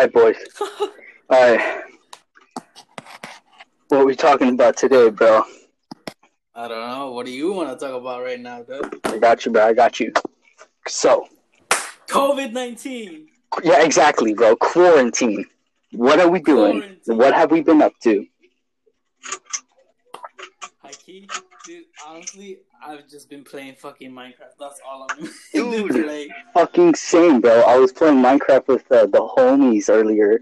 Hi, boys. All right. What are we talking about today, bro? I don't know. What do you want to talk about right now, dude? I got you, bro. I got you. So, COVID nineteen. yeah, exactly, bro. Quarantine. What are we doing? Quarantine. What have we been up to? High key, dude. Honestly, I've just been playing fucking Minecraft. That's all I'm Dude. playing. Fucking same, bro. I was playing Minecraft with uh, the homies earlier.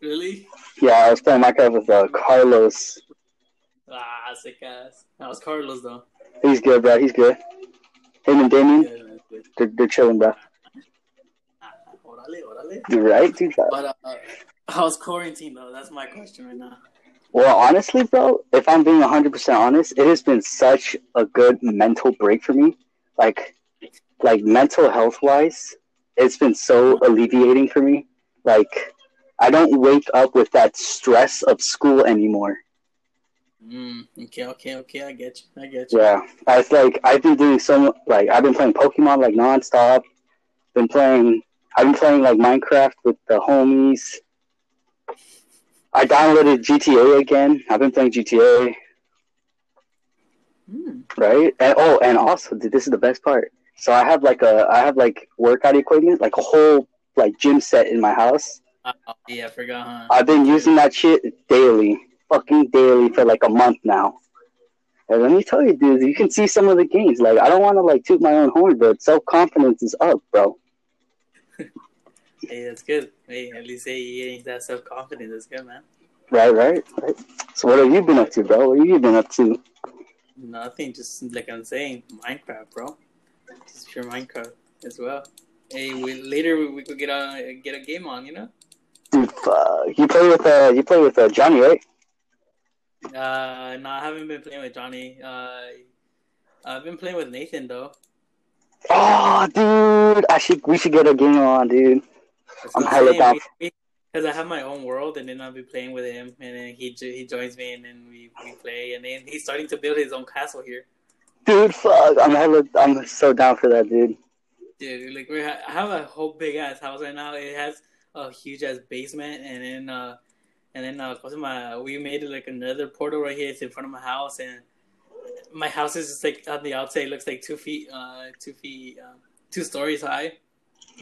Really? Yeah, I was playing Minecraft with uh, Carlos. Ah, sick ass. That was Carlos though. He's good, bro. He's good. Him and Damien, Yeah, they're, they're chilling, bro. Ah, Orale, orale. You right, dude? But uh, how's quarantine though? That's my question right now. Well, honestly, bro, if I'm being 100% honest, it has been such a good mental break for me. Like, like mental health wise, it's been so alleviating for me. Like, I don't wake up with that stress of school anymore. Mm, okay, okay, okay. I get you. I get you. Yeah, it's like I've been doing so like I've been playing Pokemon like nonstop. Been playing. I've been playing like Minecraft with the homies. I downloaded GTA again. I've been playing GTA. Mm. right? And oh, and also, dude, this is the best part. So I have like a, I have like workout equipment, like a whole like gym set in my house. Uh, yeah, I forgot, huh? I've been using that shit daily, fucking daily for like a month now. And let me tell you, dude, you can see some of the gains. Like I don't want to like toot my own horn, but self confidence is up, bro. Hey, that's good. Hey, at least hey, you getting that self confidence. That's good, man. Right, right, right. So what have you been up to, bro? What have you been up to? Nothing, just like I'm saying, Minecraft, bro. Just pure Minecraft as well. Hey, we, later we, we could get a get a game on, you know. Dude, fuck. You play with uh, you play with uh, Johnny, right? Uh, no, I haven't been playing with Johnny. Uh, I've been playing with Nathan though. Oh, dude, I should. We should get a game on, dude. That's I'm hella down. Because I have my own world, and then I'll be playing with him, and then he he joins me, and then we, we play, and then he's starting to build his own castle here. Dude, fuck. I'm hella, I'm so down for that, dude. Dude, like we ha- I have a whole big ass house right now. It has a huge ass basement, and then uh, and then uh, my we made like another portal right here. It's in front of my house, and my house is just like on the outside. It looks like two feet, uh, two feet, uh, two stories high.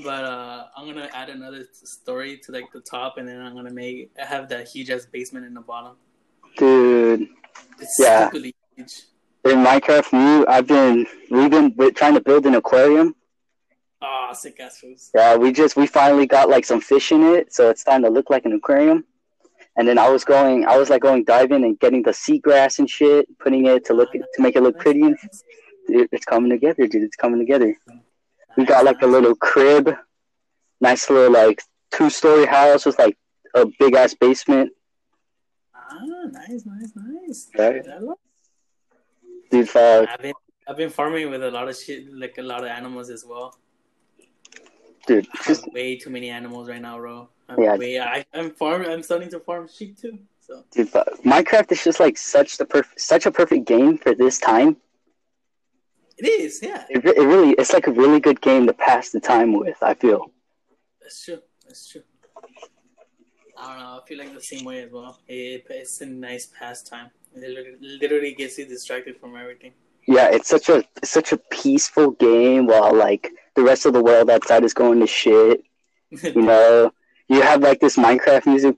But uh, I'm gonna add another story to like the top, and then I'm gonna make have that huge ass basement in the bottom. Dude, It's Yeah. stupidly huge. in Minecraft New, I've been, we've been trying to build an aquarium. Oh, sick ass foods. Yeah, we just, we finally got like some fish in it, so it's starting to look like an aquarium. And then I was going, I was like going diving and getting the seagrass and shit, putting it to look, to make it look pretty. And it's coming together, dude. It's coming together. We got like a little crib, nice little like two story house with like a big ass basement. Ah, nice, nice, nice. Right. I love Dude, fuck. I've been I've been farming with a lot of shit, like a lot of animals as well. Dude, just way too many animals right now, bro. I'm Yeah. way, I, I'm farm. I'm starting to farm sheep too. So dude, fuck. Minecraft is just like such the perf- such a perfect game for this time. It is, yeah. It, it really, it's like a really good game to pass the time with. I feel. That's true. That's true. I don't know. I feel like the same way as well. It, it's a nice pastime. It literally, gets you distracted from everything. Yeah, it's such a it's such a peaceful game while like the rest of the world outside is going to shit. You know, you have like this Minecraft music.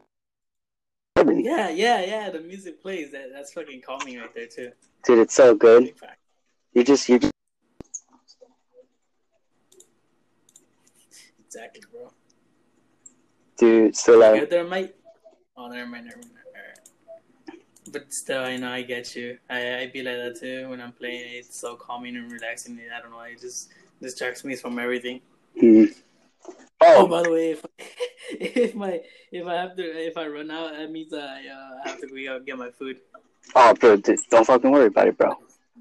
yeah, yeah, yeah. The music plays. That that's fucking calming right there too. Dude, it's so good. You just you Exactly, bro. dude still You like good there? Oh, never mind, never mind. But still, I know I get you. I I be like that too when I'm playing. It's so calming and relaxing. I don't know. It just distracts me from everything. hmm. Oh, Oh, by the way, if if my if I have to if I run out, that means I uh, have to go get my food. oh, bro, dude, don't fucking worry about it, bro.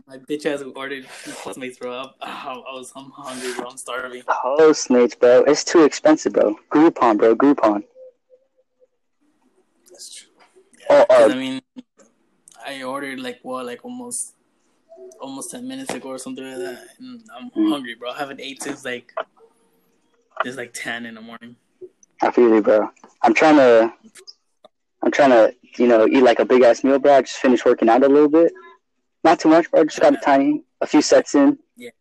My bitch has ordered Postmates, bro. I, I was I'm hungry, bro. I'm starving. Postmates, bro, it's too expensive, bro. Groupon, bro, Groupon. That's true. Oh, uh, I mean, I ordered like what, like almost, almost ten minutes ago or something like that, and I'm Mm. hungry, bro. I haven't ate since like, it's like ten in the morning. I feel you, bro. I'm trying to, I'm trying to, you know, eat like a big ass meal, bro. I just finished working out a little bit. Not too much, bro. I just got a tiny, a few sets in. Yeah.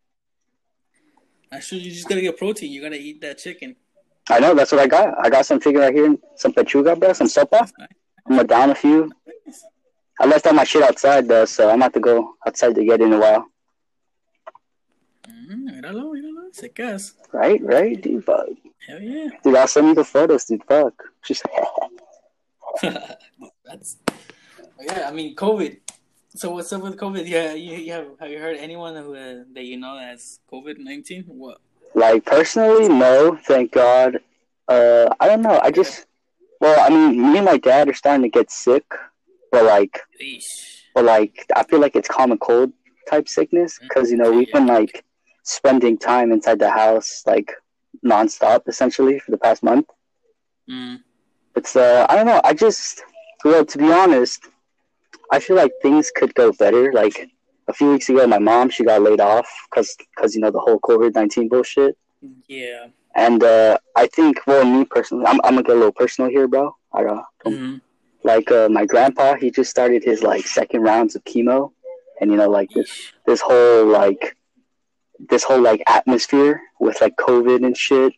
Actually, you just gotta get protein. You gotta eat that chicken. I know, that's what I got. I got some chicken right here, some pechuga, bro, some sopa. I'm gonna down a few. I left all my shit outside though, so I'm about to go outside to get in a while. Mm, míralo, míralo. Se cas. Right, right, dude. Fuck. Hell yeah. Dude, I'll send you the photos, dude. Fuck. Just That's. Yeah, I mean, COVID. So what's up with COVID? Yeah, you, you have have you heard anyone who uh, that you know has COVID nineteen? What? like personally, no, thank God. Uh, I don't know. I just, well, I mean, me and my dad are starting to get sick, but like, Eesh. but like, I feel like it's common cold type sickness because you know we've been like spending time inside the house like nonstop essentially for the past month. Mm. It's uh, I don't know. I just, well, to be honest, I feel like things could go better. Like a few weeks ago, my mom she got laid off because because you know the whole COVID nineteen bullshit. Yeah. And uh, I think, well, me personally, I'm, I'm gonna get a little personal here, bro. I uh, hmm like uh, my grandpa, he just started his like second rounds of chemo, and you know, like this this whole like this whole like atmosphere with like COVID and shit.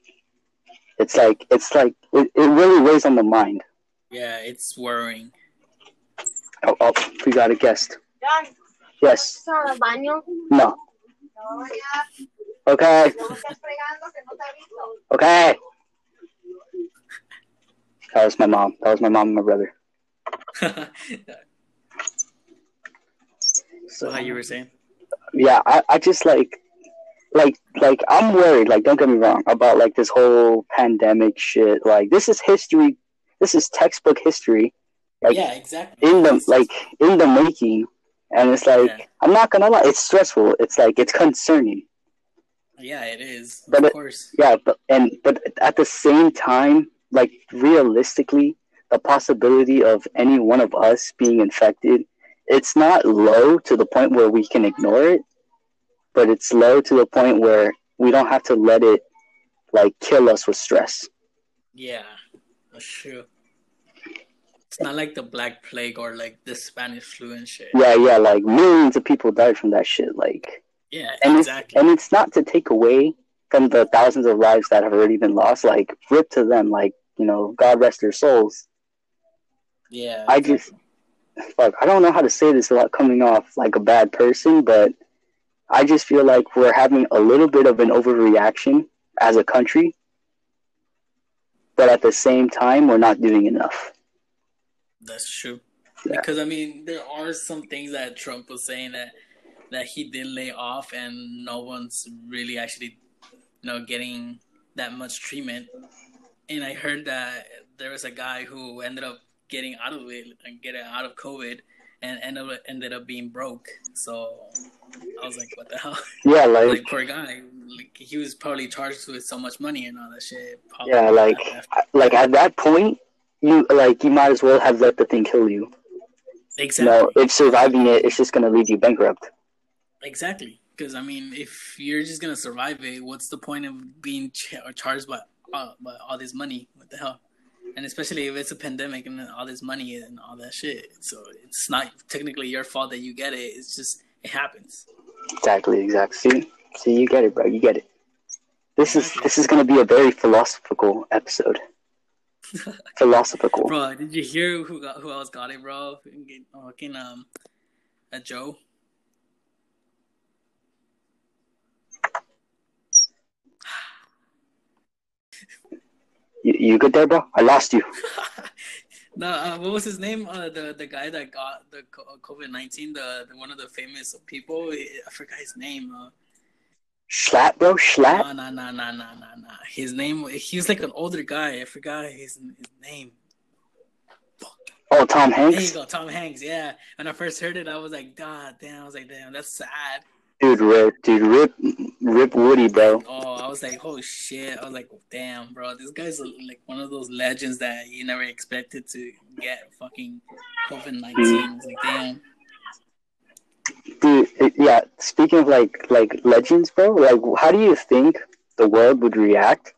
It's like it's like it, it really weighs on the mind. Yeah, it's worrying. Oh, oh, we got a guest. John, Yes. al baño? No. Okay. no estás fregando que no te ha visto. Okay. That was my mom. That was my mom and my brother. so how you were saying? yeah, I, I just like like like I'm worried, like don't get me wrong, about like this whole pandemic shit. Like this is history this is textbook history. Like yeah, exactly. in the like in the making. And it's like Yeah. I'm not gonna lie, it's stressful. It's like it's concerning. Yeah, it is. But of it- course. Yeah, but and but at the same time, like realistically, the possibility of any one of us being infected, it's not low to the point where we can ignore it, but it's low to the point where we don't have to let it like kill us with stress. Yeah, that's true. It's not like the Black Plague or like the Spanish flu and shit. Yeah, yeah, like millions of people died from that shit. Like, Yeah, and exactly. it's and it's not to take away from the thousands of lives that have already been lost. Like, rip to them. Like, you know, God rest their souls. yeah. I just fuck, I don't know how to say this without coming off like a bad person, but I just feel like we're having a little bit of an overreaction as a country, but at the same time, we're not doing enough. That's true. Yeah. Because I mean, there are some things that Trump was saying that that he did lay off, and no one's really actually, you know, getting that much treatment. And I heard that there was a guy who ended up getting out of it and getting out of COVID, and ended up ended up being broke. So I was like, what the hell? Yeah, like, like poor guy. Like he was probably charged with so much money and all that shit. Yeah, like, like at that point, you like you might as well have let the thing kill you. You exactly. know, if surviving it, it's just gonna leave you bankrupt. Exactly, because I mean, if you're just gonna survive it, what's the point of being ch- charged by, uh, by all this money? What the hell? And especially if it's a pandemic and all this money and all that shit, so it's not technically your fault that you get it. It's just it happens. Exactly, exactly. See, see, you get it, bro. You get it. This is this is gonna be a very philosophical episode. philosophical. Bro, did you hear who got who else got it, bro? Fucking um, a Joe. You, you good there, bro? I lost you. no, uh, what was his name? Uh, the the guy that got the COVID nineteen, the, the one of the famous people. I forgot his name. Uh, Schlatt, bro. Schlatt. no, no, no, no, no, no, no. His name. He was like an older guy. I forgot his his name. Oh, Tom Hanks. There you go, Tom Hanks. Yeah. When I first heard it, I was like, God damn. I was like, damn, that's sad. Dude, rip, dude, rip, rip Woody, bro. Oh, I was like, oh shit. I was like, damn, bro. This guy's like one of those legends that you never expected to get fucking COVID nineteen. Like, damn. Dude, it- yeah. Speaking of like like legends, bro. Like, how do you think the world would react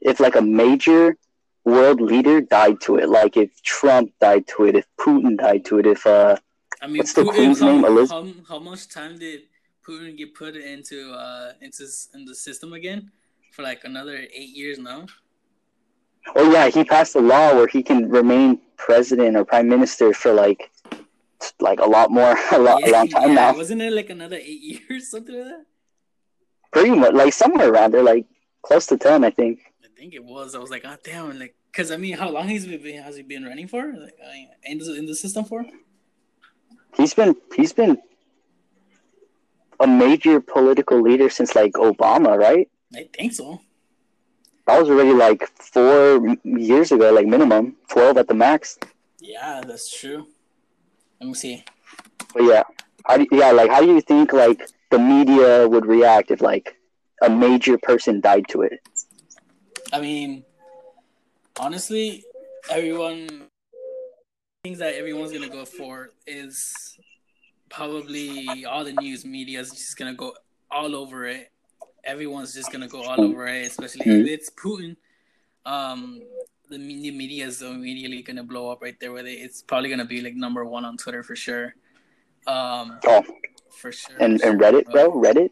if like a major world leader died to it. Like if Trump died to it, if Putin died to it, if uh, I mean, What's the Putin, queen's how, name? Elizabeth. how, how much time did Putin get put into uh into in the system again for like another eight years now? oh yeah, he passed a law where he can remain president or prime minister for like like a lot more, a lot, a long time yeah, now. Wasn't it like another eight years, something like that? Pretty much, like somewhere around there, like close to ten, I think. I think it was. I was like, oh damn, like, cause I mean, how long he's been has he been running for? Like, in the, in the system for? He's been he's been a major political leader since like Obama, right? I think so. That was already like four years ago, like minimum twelve at the max. Yeah, that's true. Let me see. But yeah, how do you, yeah, like how do you think like the media would react if like a major person died to it? I mean, honestly, everyone things that everyone's gonna go for is probably all the news media is just gonna go all over it. Everyone's just gonna go all over it, especially if it's Putin. Um, the me- media is immediately gonna blow up right there with it. It's probably gonna be like number one on Twitter for sure. Um, Oh, for sure. and and. Reddit, bro, Reddit.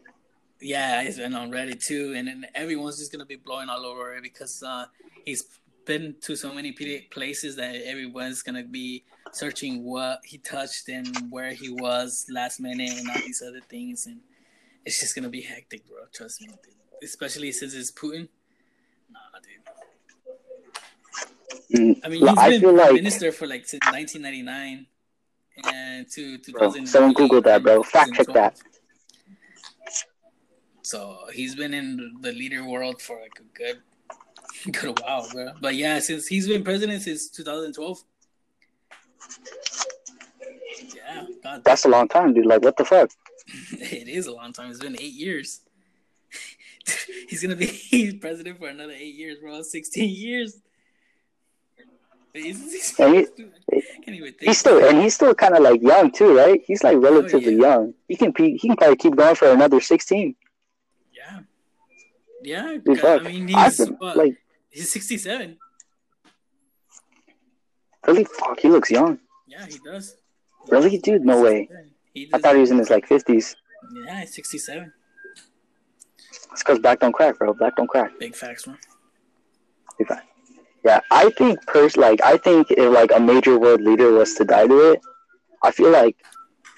Yeah, he's been on Reddit too, and then everyone's just gonna be blowing all over it because uh, he's been to so many places that everyone's gonna be searching what he touched and where he was last minute and all these other things, and it's just gonna be hectic, bro. Trust me, especially since it's Putin. Nah, dude. Mm, Mm, I mean, he's I been like minister for like since 1999 and to 2000. someone Google that, bro. Fact check that. So he's been in the leader world for like a good, good while, bro. But yeah, since he's been president since 2012. Yeah, God, that's a long time, dude. Like what the fuck? it is a long time. It's been eight years. he's gonna be president for another eight years, bro. 16 years. He's, he's, And he- even. He's still and he's still kind of like young too, right? He's like oh, relatively yeah. young. He can he can probably keep going for another sixteen. Yeah. Yeah, Dude, I mean he's what, like he's 67. really fuck. He looks young. Yeah, he does. Really, dude? No way. I thought he was in his like fifties. Yeah, he's 67. It's because black don't crack, bro. Black don't crack. Big facts, man. Be fine. Yeah, I think pers like I think if like a major world leader was to die to it, I feel like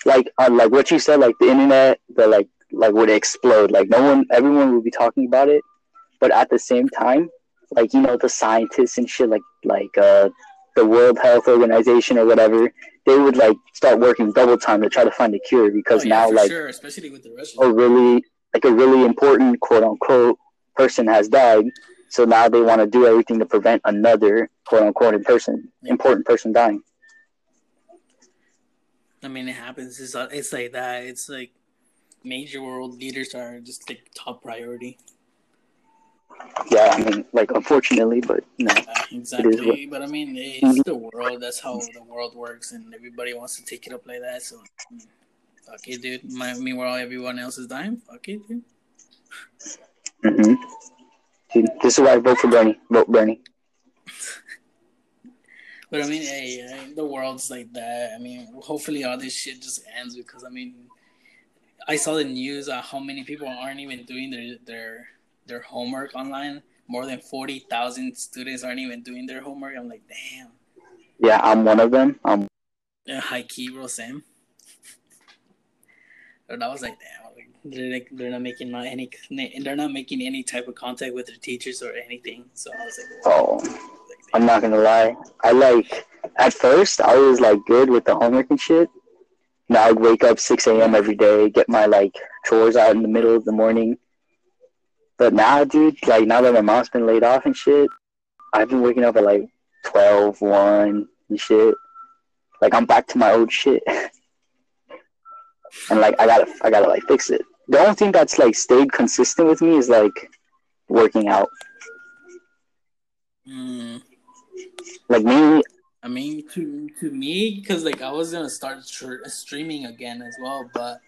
like uh, like what you said, like the internet, the like like would explode. Like no one, everyone would be talking about it, but at the same time, like you know the scientists and shit, like like uh the World Health Organization or whatever, they would like start working double time to try to find a cure because Oh, yeah, now like sure, especially with the Russians. a really like a really important quote unquote person has died. So now they want to do everything to prevent another quote unquote person important person dying. I mean, it happens. It's, uh, it's like that. It's like major world leaders are just like top priority. Yeah, I mean, like unfortunately, but you know, Uh, exactly. But I mean, it's the world. That's how the world works, and everybody wants to take it up like that. So, I mean, fuck it, dude. My, meanwhile, everyone else is dying. Fuck it, dude. hmm This is why I vote for Bernie. Vote Bernie. But I mean, hey, the world's like that. I mean, hopefully all this shit just ends because I mean, I saw the news uh, how many people aren't even doing their their their homework online. More than forty thousand students aren't even doing their homework. I'm like, damn. Yeah, I'm one of them. Yeah, high key, bro, Sam. And I was like, damn, they're like, they're not making not any, they're not making any type of contact with their teachers or anything. So I was like, oh, like, I'm not gonna lie. I like at first I was like good with the homework and shit. Now I'd wake up 6 a.m. every day, get my like chores out in the middle of the morning. But now, dude, like now that my mom's been laid off and shit, I've been waking up at like 12, 1 and shit. Like I'm back to my old shit. and like I gotta, I gotta like fix it. The only thing that's like stayed consistent with me is like working out. mm. Like me, I mean, to to me, because like I was gonna start tr- streaming again as well, but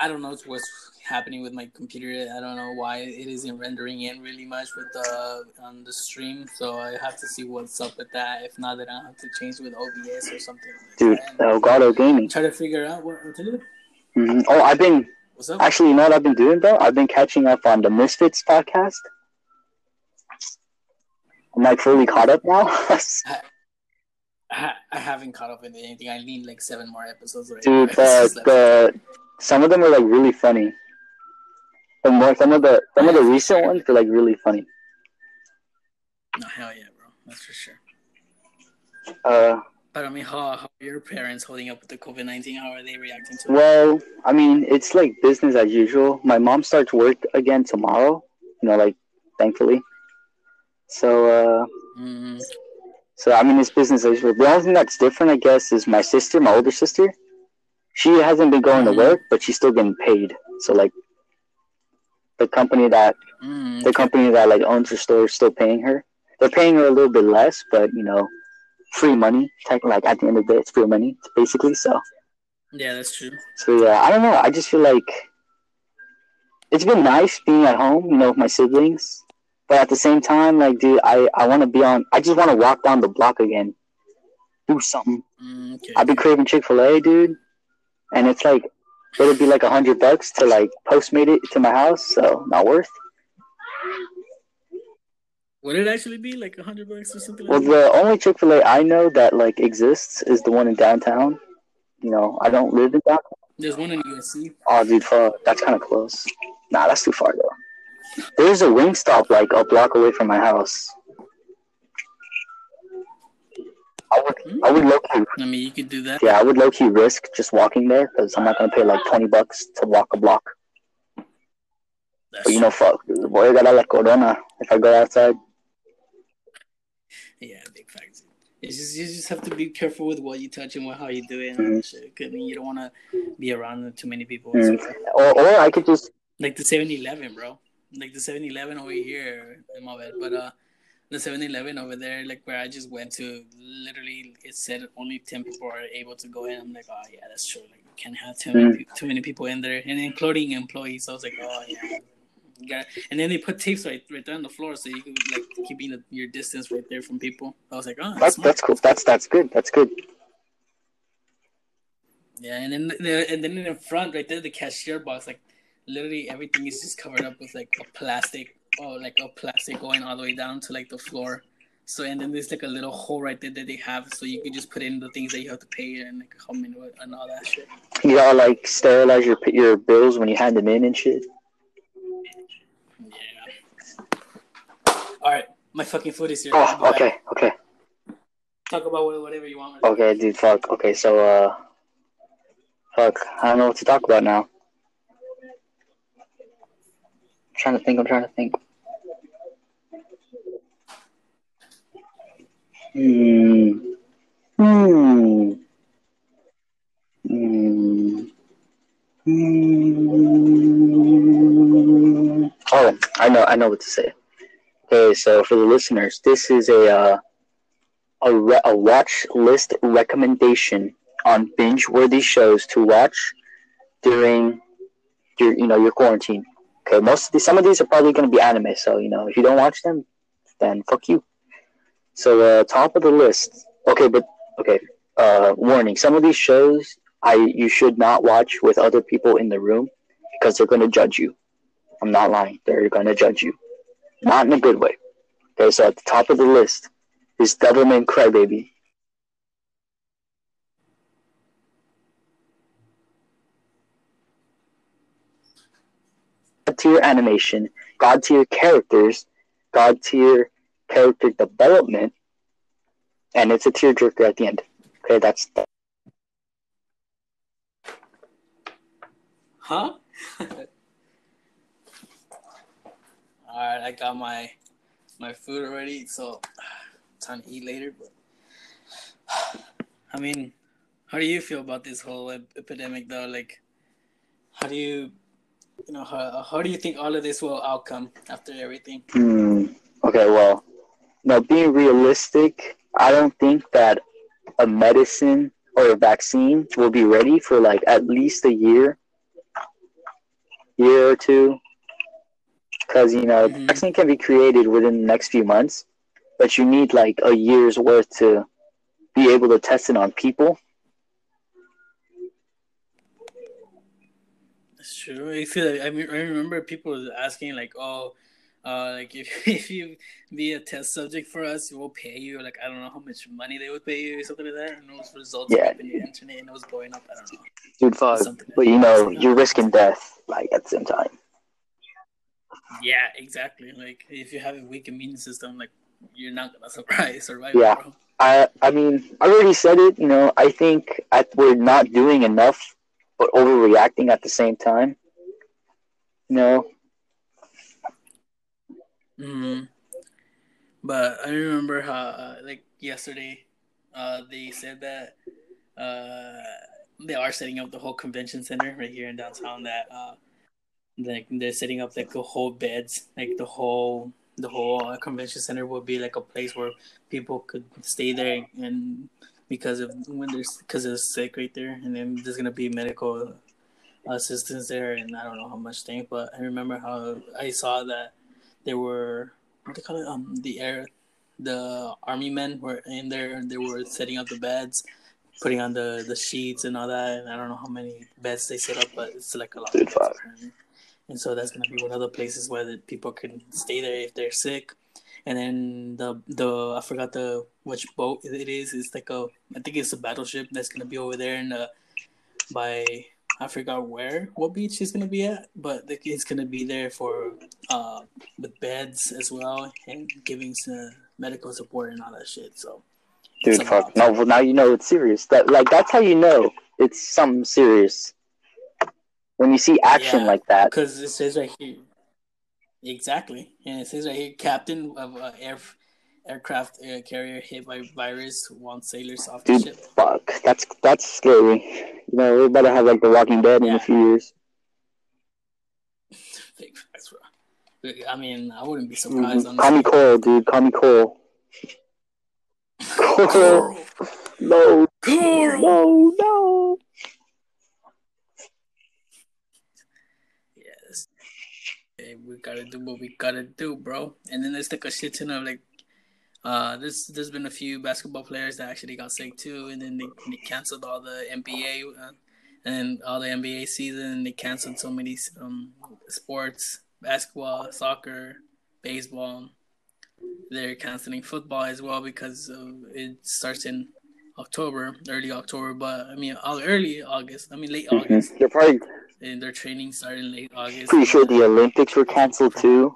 I don't know what's happening with my computer. I don't know why it isn't rendering in really much with the on the stream. So I have to see what's up with that. If not, then I have to change with OBS or something. Dude, Elgato Gaming. try to figure out what, what to do. hmm Oh, I've been What's up? actually, you know what I've been doing though? I've been catching up on the Misfits podcast. I'm like fully caught up now. I, I haven't caught up with anything. I need like seven more episodes. Right Dude, the, the some of them are like really funny. The more some of the some of the recent ones are like really funny. no, hell yeah, bro. That's for sure. Uh, But I mean, how, how are your parents holding up with the COVID nineteen? How are they reacting to it? well, I mean, it's like business as usual. My mom starts work again tomorrow. You know, like thankfully. So, uh, Mm, so I mean, it's business as usual. The only thing that's different, I guess, is my sister, my older sister. She hasn't been going Mhm. to work, but she's still getting paid. So, like, the company that mm, the company that like owns the store is still paying her. They're paying her a little bit less, but you know, free money. Tech, like at the end of the day, it's free money basically. So, yeah, that's true. so yeah, I don't know. I just feel like it's been nice being at home, you know, with my siblings. But at the same time, like, dude, I I want to be on. I just want to walk down the block again, do something. Mm, okay. I've been craving Chick Fil A, dude, and it's like it'll be like a hundred bucks to like Postmate it to my house. So not worth. Would it actually be like a hundred bucks or something Well, like that? the only Chick Fil A I know that like exists is the one in downtown. You know, I don't live in downtown. There's one in USC. Oh, dude, fuck, that's kind of close. Nah, that's too far though. There's a wing stop like a block away from my house. I would, hmm? I would low key, I mean, you could do that. yeah, I would low key risk just walking there because I'm not gonna pay like twenty bucks to walk a block. That's But you know, fuck, dude, boy, I gotta let corona if I go outside. Yeah, big facts. It's just you just have to be careful with what you touch and what, how you do it and all that shit. I mean, you don't want to be around too many people. Mm. So, Or, or I could just, like the 7-Eleven, bro. Like the 7-Eleven over here, in my bad. But uh, the 7-Eleven over there, like where I just went to, literally it said only 10 people are able to go in. I'm like, oh yeah, that's true. Like you can't have too many, too many people in there, and including employees. I was like, oh yeah. Gotta, and then they put tapes right, right there on the floor, so you can like keeping the, your distance right there from people. I was like, oh, that's smart. that's cool. That's that's good. That's good. Yeah, and then the, and then in the front, right there, the cashier box, like literally everything is just covered up with like a plastic, or like a plastic going all the way down to like the floor. So and then there's like a little hole right there that they have, so you can just put in the things that you have to pay and like how many and all that shit. You gotta like sterilize your your bills when you hand them in and shit. Yeah. All right, my fucking food is here. Oh, okay, okay. Talk about whatever you want. Okay, dude, fuck. Okay, so, uh, fuck. I don't know what to talk about now. I'm trying to think, I'm trying to think. Hmm. Hmm. Hmm. Hmm. Oh, I know, I know what to say. Okay, so for the listeners, this is a, uh, a, re- a watch list recommendation on binge worthy shows to watch during your you know your quarantine. Okay, most of these some of these are probably going to be anime, so you know if you don't watch them, then fuck you. So uh, top of the list. Okay, but okay. Uh, warning: some of these shows I you should not watch with other people in the room because they're going to judge you. I'm not lying; they're going to judge you, not in a good way. Okay, so at the top of the list is Devilman Crybaby. God tier animation, God tier characters, God tier character development, and it's a tearjerker at the end. Okay, that's Huh? All right, I got my my food already, so time to eat later. But I mean, how do you feel about this whole ep- epidemic, though? Like, how do you, you know, how, how do you think all of this will outcome after everything? Hmm. Okay, well, now being realistic, I don't think that a medicine or a vaccine will be ready for like at least a year. year or two, because you know Mhm. vaccine can be created within the next few months, but you need like a year's worth to be able to test it on people. That's true. I feel like, I, mean, I remember people asking like, "Oh, uh, like if if you be a test subject for us, we'll pay you." Like I don't know how much money they would pay you, or something like that. And those results Yeah. up in the internet, and it was going up. I don't know. Dude, fuck. But you know, you're risking death, like at the same time. Yeah, exactly. Like if you have a weak immune system, like you're not gonna survive. Survive, Yeah. bro. I, I mean, I already said it. You know, I think at, we're not doing enough, but overreacting at the same time. You know, hmm But I remember how, uh, like yesterday, uh, they said that uh, they are setting up the whole convention center right here in downtown. That uh, like they're setting up like the whole beds, like the whole the whole uh, convention center will be like a place where people could stay there and because of when there's because it's sick right there, and then there's gonna be medical assistance there, and I don't know how much thing, but I remember how I saw that there were what they call it um the air the army men were in there they were setting up the beds putting on the the sheets and all that and i don't know how many beds they set up but it's like a lot Dude, of beds and so that's gonna be one of the places where the people can stay there if they're sick and then the the i forgot the which boat it is it's like a i think it's a battleship that's gonna be over there in the by I forgot where what beach he's gonna be at, but it's gonna be there for uh with beds as well and giving some medical support and all that shit. So dude, fuck. No, well, now you know it's serious. That like that's how you know it's something serious when you see action Yeah. like that. because it says right here exactly, and it says right here, captain of uh, air aircraft uh, carrier hit by virus wants sailors off the Dude, ship. fuck. That's that's scary. You know, we better have like The Walking Dead in a few years. Big facts, bro. I mean, I wouldn't be surprised. Mhm. Call me. Cole, dude. Call me Cole. Cole. Coral, No, Coral. no, no. We gotta do what we gotta do, bro. And then there's like a shit ton of like, uh, there's there's been a few basketball players that actually got sick too, and then they, they canceled all the NBA uh, and all the NBA season. They canceled so many um sports, basketball, soccer, baseball. They're canceling football as well because of, it starts in October, early October. But I mean, early August. I mean, late August Mhm. They're probably and their training started in late August. pretty sure the Olympics were canceled too.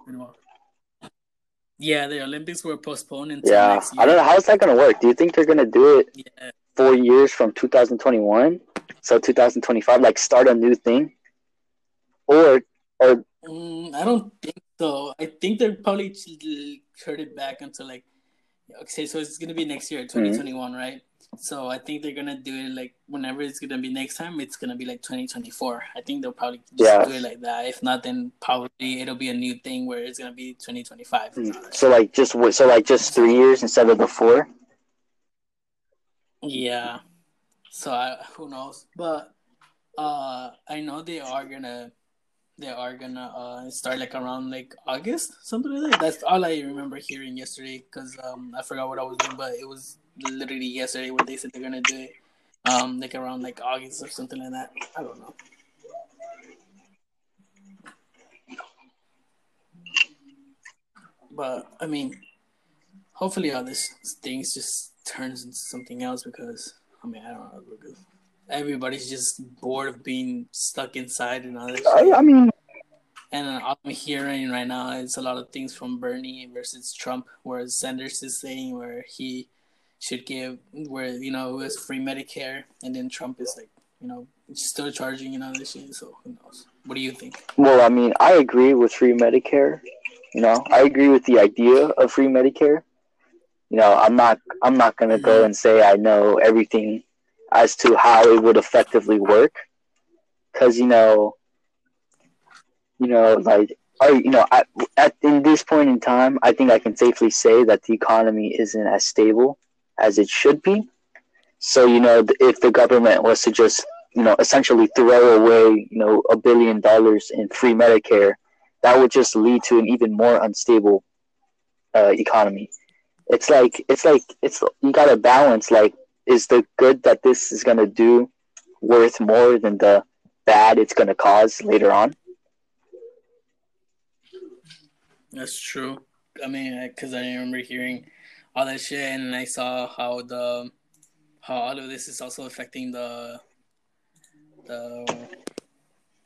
Yeah, the Olympics were postponed until Yeah, next year. I don't know how's that gonna work. Do you think they're gonna do it Yeah, four years from 2021, so 2025, like start a new thing, or or mm, I don't think so. I think they're probably cut it back until like okay, so it's gonna be next year, 2021, right? So I think they're gonna do it like whenever it's gonna be next time. It's gonna be like 2024. I think they'll probably just Yeah. do it like that. If not, then probably it'll be a new thing where it's gonna be 2025. so like just so like just three years instead of the four. Yeah. So I, who knows? But uh I know they are gonna they are gonna uh start like around like August, something like that. That's all I remember hearing yesterday because um I forgot what I was doing, but it was literally yesterday when they said they're gonna do it. Um like around like August or something like that. I don't know. But I mean hopefully all this things just turns into something else because I mean I don't know everybody's just bored of being stuck inside and all this. I. I mean, And uh, I'm hearing right now is a lot of things from Bernie versus Trump, where Sanders is saying where he should give, where you know it was free Medicare, and then Trump is like, you know, still charging and all this shit. So who knows? What do you think? well, I mean, I agree with free Medicare. You know, I agree with the idea of free Medicare. You know, I'm not I'm not gonna go Mhm. and say I know everything as to how it would effectively work, because you know, you know, like, I, you know, at, at in this point in time, I think I can safely say that the economy isn't as stable as it should be. So, you know, if the government was to just you know, essentially throw away, you know, a billion dollars in free Medicare, that would just lead to an even more unstable uh, economy. It's like it's like it's you got to balance. Like, is the good that this is gonna do worth more than the bad it's gonna cause later on? That's true. I mean, because I remember hearing all that shit, and I saw how the how all of this is also affecting the the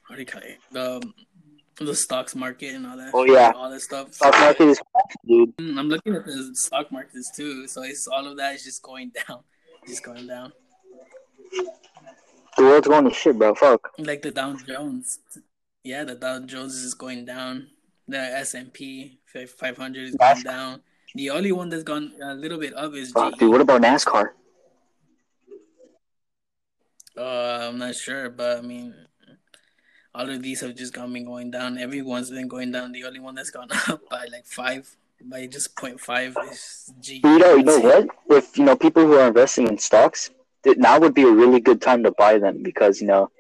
what do you call it the the stocks market and all that. Oh, yeah. all that stuff. Stock market is dude. Mm, I'm looking at the stock markets too, so it's all of that is just going down, just going down. The world's going to shit, bro. Fuck. Like the Dow Jones, yeah, the Dow Jones is going down. The S and P 500 is going That's- down. The only one that's gone a little bit up is Fuck, dude. What about NASDAQ? Uh, I'm not sure, but I mean, all of these have just gone been going down. Everyone's been going down. The only one that's gone up by like five, by just 0.5 is G. You know, you know what? If you know people who are investing in stocks, th- now would be a really good time to buy them because you know,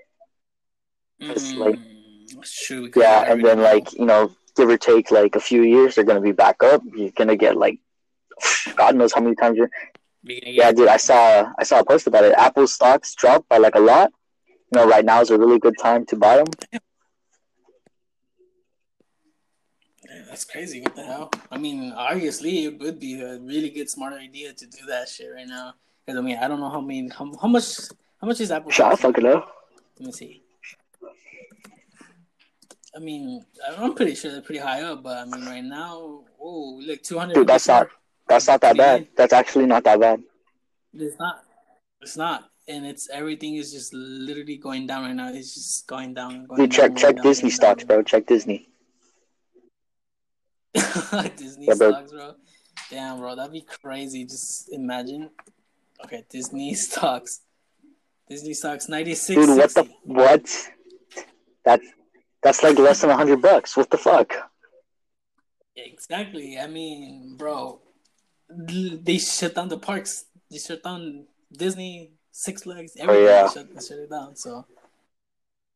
like- Mm, that's true. yeah, and then know. like you know, give or take like a few years, they're gonna be back up. You're gonna get like, God knows how many times. You're... Beginning Yeah, dude, I saw I saw a post about it. Apple stocks dropped by like a lot. You know, right now is a really good time to buy them. Yeah, that's crazy. What the hell? I mean, obviously, it would be a really good, smart idea to do that shit right now. Because I mean, I don't know how many, how, how much, how much is Apple? Shut fucking up. Let me see. I mean, I'm pretty sure they're pretty high up, but I mean, right now, oh, look, two hundred. Dude, that's not that's not that bad. That's actually not that bad. It's not. It's not, and it's everything is just literally going down right now. It's just going down. Going Dude, down, check going check down, Disney stocks, down. bro. Check Disney. Disney Yeah, bro. stocks, bro. Damn, bro, that'd be crazy. Just imagine. Okay, Disney stocks. Disney stocks ninety six. Dude, what the what? That's that's like less than a hundred bucks. What the fuck? Exactly. I mean, bro, they shut down the parks. They shut down Disney, Six Flags, oh, everything. Oh, yeah. They, shut, shut it down. So,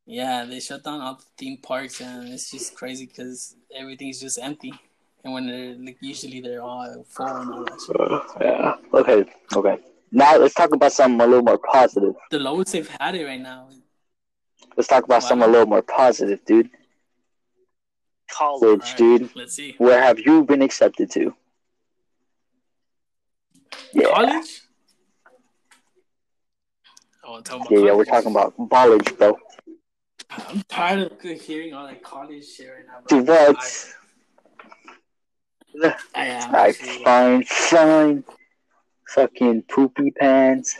yeah, they shut down all the theme parks, and it's just crazy because everything's just empty. And when they're like, usually they're all full and all that shit. Uh, yeah. Okay. Okay. Now let's talk about something a little more positive. The lowest they've had it right now. Let's talk about something a little more positive, dude. College, Alright, dude. Let's see. Where have you been accepted to? Yeah. College? Oh, talking about Yeah, yeah, we're talking about college, bro. I'm tired of hearing all that college shit right now. Bro. Dude, what? I, I am. Fine, fine. Fucking poopy pants.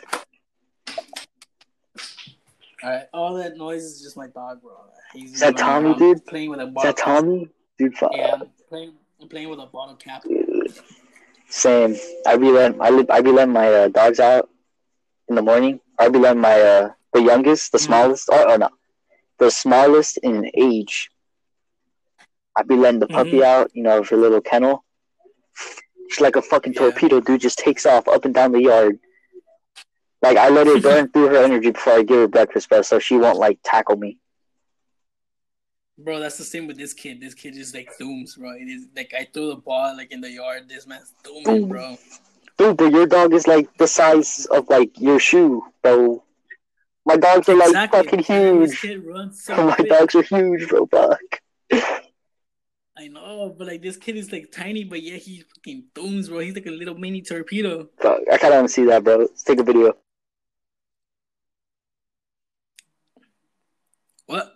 Alright, all that noise is just my dog, bro. He's Is that Tommy, around dude? Playing with a bottle. Is bottle. that Tommy? Dude, fuck. Yeah, I'm playing. I'm playing with a bottle cap. Same. I be letting I, li- I be letting my uh, dogs out in the morning. I be letting my uh, the youngest, the Mhm. smallest. Oh, oh no, the smallest in age. I be letting the puppy Mhm. out. You know, of her little kennel. She's like a fucking Yeah. torpedo, dude. Just takes off up and down the yard. Like I let her burn through her energy before I give her breakfast, bro, so she won't like tackle me. Bro, that's the same with this kid. This kid just like zooms, bro. It is like I throw the ball like in the yard. This man's zooming, bro. Dude, but your dog is like the size of like your shoe, bro. My dogs are like exactly. fucking huge. so My quick. dogs are huge, bro. Fuck. I know, but like this kid is like tiny, but yeah, he fucking zooms, bro. He's like a little mini torpedo. Fuck. I kind of want to see that, bro. Let's take a video. What?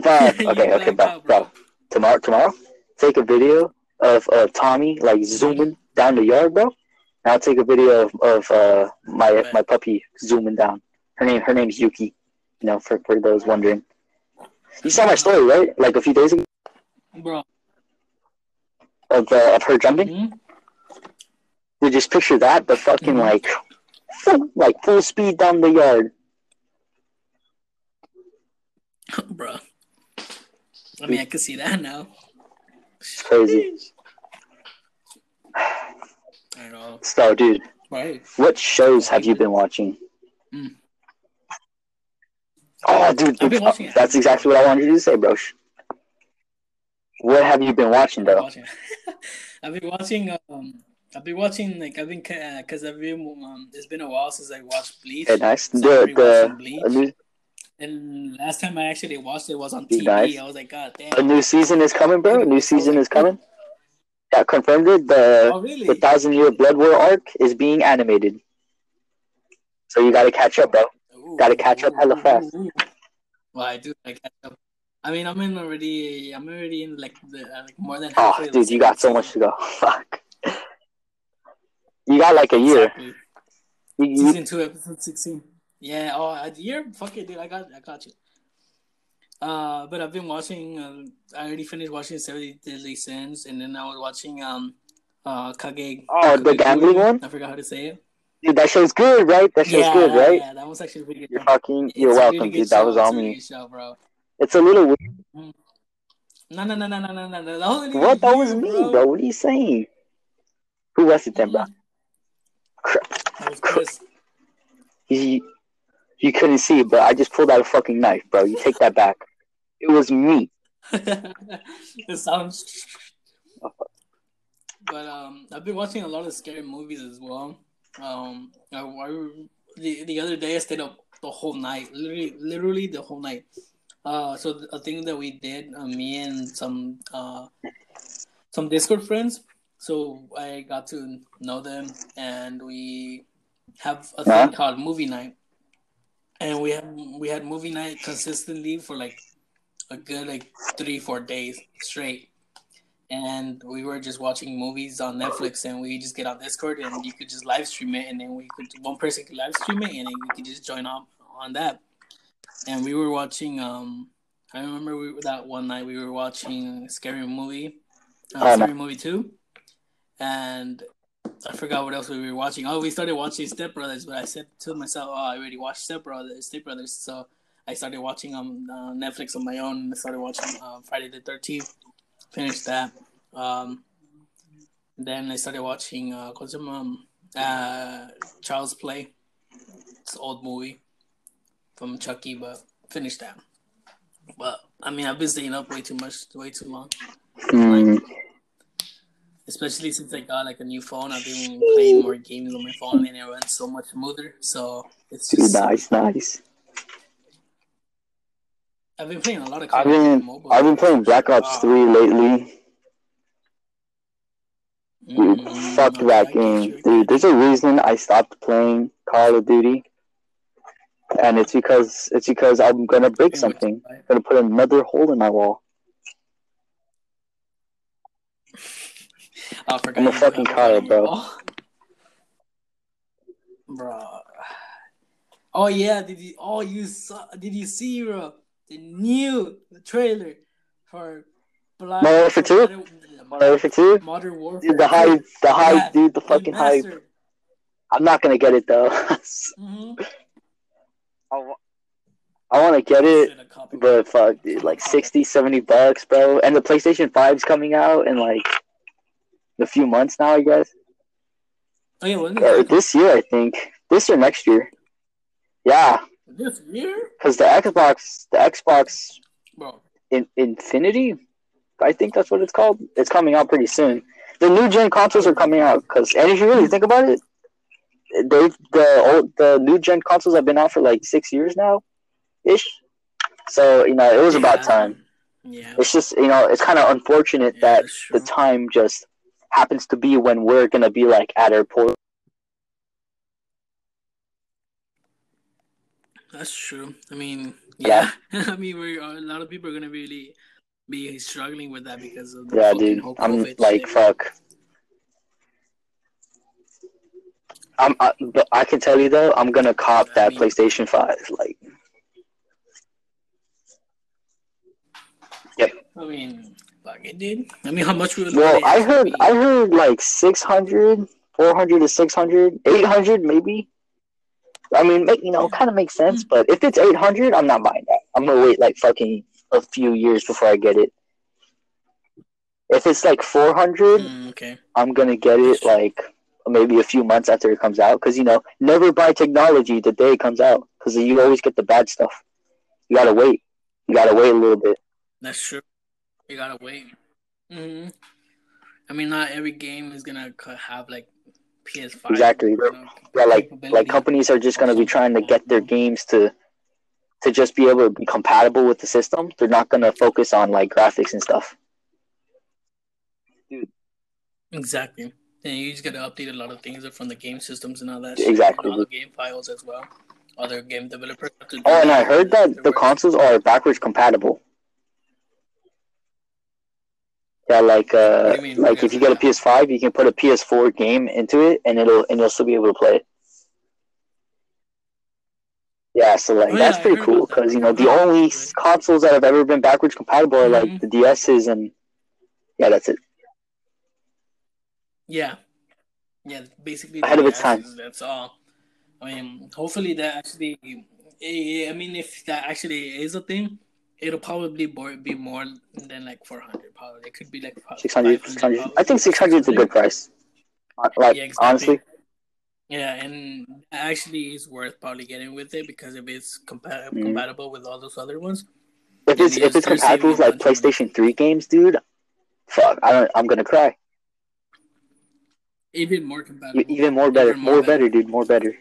Dude, fuck. You Okay, okay, bro. Tomorrow, tomorrow, take a video of uh, Tommy like zooming down the yard, bro. And I'll take a video of, of uh, my my puppy zooming down. Her name her name's Yuki. You know, for for those wondering. You saw my story, right? Like a few days ago Bro. of uh, of her jumping. Hmm? You just picture that, but fucking Mhm. like, full, like full speed down the yard. bro. I mean, I can see that now. It's crazy. I know. So, dude, Right. What shows have you been watching? Mm. Oh, dude, watching- that's exactly what I wanted you to say, bro. What have you been watching, though? watching. I've been watching. Um, I've been watching like I've been because I've been. Um, it's been a while since I watched Bleach. Okay, nice. So The the Bleach. a new And last time I actually watched it was on TV. nice. I was like, God damn. a new season is coming, bro. A new season is coming. Yeah, confirmed it. The Oh really? the Thousand Year Blood War arc is being animated, so you got to catch up, bro. Ooh, gotta catch up hella fast. ooh, ooh. Well, I do. I catch up. I mean, I'm in already. I'm already in like the uh, like more than. Oh, halfway of the dude, you got so much to go. Fuck. You got like a year. Exactly. You, you, Season two, episode sixteen. Yeah. Oh, year. Fuck it, dude. I got. I got you. Uh, but I've been watching. Uh, I already finished watching Seventy Deadly Sins, and then I was watching um, uh, Kage. Oh, the Kagekuri. gambling one? I forgot how to say it. dude, that show's good, right? That show's yeah, good, right? Yeah, that was actually pretty good. You're fucking. You're a welcome, really dude. That was It's on a really me. show, bro. It's a little weird. No, no, no, no, no, no, no, no. That wasn't What? That was me, bro. What are you saying? Who was it then, bro? That was Chris. You, you couldn't see, but I just pulled out a fucking knife, bro. You take that back. It was me. it sounds. But um, I've been watching a lot of scary movies as well. Um, I, I, the the other day I stayed up the whole night, literally, literally the whole night. Uh, so a thing that we did, uh, me and some uh, some Discord friends. So I got to know them, and we have a thing called movie night. And we have we had movie night consistently for like a good like three four days straight. And we were just watching movies on netflix and we just get on discord and you could just live stream it and then we could one person could live stream it and then you could just join up on that. And we were watching um i remember we that one night we were watching scary movie uh, Oh, scary movie 2 and I forgot what else we were watching. Oh, we started watching Step Brothers, but I said to myself, "Oh, I already watched Step Brothers." Step Brothers, so I started watching on uh, Netflix on my own. and I started watching uh, Friday the Thirteenth. Finished that. Um, then I started watching uh, what's um, uh, Child's Play. It's old movie from Chucky, but finished that. But I mean, I've been staying up way too much, way too long. Hmm. Especially since I got like a new phone, I've been playing more games on my phone, and it runs so much smoother. So it's just nice, nice. I've been playing a lot of. Call I've of Duty been mobile. I've been playing Black Ops Wow. Three lately. Dude, Mm, fuck okay, that get game, dude. There's a reason I stopped playing Call of Duty, and it's because it's because I'm gonna break something. I'm gonna put another hole in my wall. I forgot I'm a fucking have Kyle, bro. Oh. Bro. Oh yeah, did you? Oh, you saw? Did you see, bro? The new trailer for Black Modern Warfare 2? Modern, Modern Warfare Two, Modern Warfare. dude. The 2. hype, the hype, Yeah, dude. The fucking hype. I'm not gonna get it though. Mhm. I want to get it, but fuck, dude, like 60, 70 bucks, bro. And the PlayStation 5's coming out in like a few months now, I guess. Oh yeah, Or this year, I think. This or next year. Yeah, this year, because the Xbox, the Xbox bro? in, Infinity, I think that's what it's called. It's coming out pretty soon. The new gen consoles are coming out because, and if you really think about it, they the old the new gen consoles have been out for like six years now, ish. So you know it was about time. Yeah, It's just you know it's kind of unfortunate yeah, that the time just happens to be when we're gonna be like at our port. That's true. I mean, Yeah. yeah. I mean, we're, a lot of people are gonna really be struggling with that because of the Yeah, dude. I'm like shit. fuck. I'm, I, but I can tell you though, I'm gonna cop I that mean- PlayStation Five. Like, I mean, dude. I mean, how much would well, would I heard. I heard like 600, 400 to 600, 800 maybe. I mean, make, you know, kind of makes sense. Mm. But if it's 800, I'm not buying that. I'm gonna wait like fucking a few years before I get it. If it's like 400, Mm, okay. I'm gonna get it like maybe a few months after it comes out. Because you know, never buy technology the day it comes out, because you always get the bad stuff. You gotta wait. You gotta wait a little bit. That's true. You gotta wait. hmm I mean, not every game is gonna have like PS5. Exactly. you know, Yeah, like like companies are just gonna be trying to get their games to to just be able to be compatible with the system. They're not gonna focus on like graphics and stuff. Dude. Exactly. And you just gotta update a lot of things from the game systems and all that. shit, Exactly. All the game files as well. Other game developers. have to Oh, and I heard that the consoles are backwards compatible. Yeah, like uh, you mean? like if you get a PS5, you can put a PS4 game into it, and it'll and you'll still be able to play it. Yeah, so like Oh, that's pretty cool that. because you know the only consoles that have ever been backwards compatible are like Mhm. the DSs and yeah, that's it. Yeah. Yeah, basically Ahead of its time. That's all. I mean, hopefully that actually. eh, I mean, if that actually is a thing, it'll probably be more than like four hundred. Probably it could be like 600, 500, 600. I think 600 is a good price. Like Yeah, exactly. honestly, Yeah, and actually it's worth probably getting with it because if it's compa- Mhm. compatible with all those other ones, if it's if it's compatible with like bunch of money. PlayStation 3 games, dude, fuck, I don't, I'm gonna cry. even more compatible. Even more better, Even more better, dude, more better.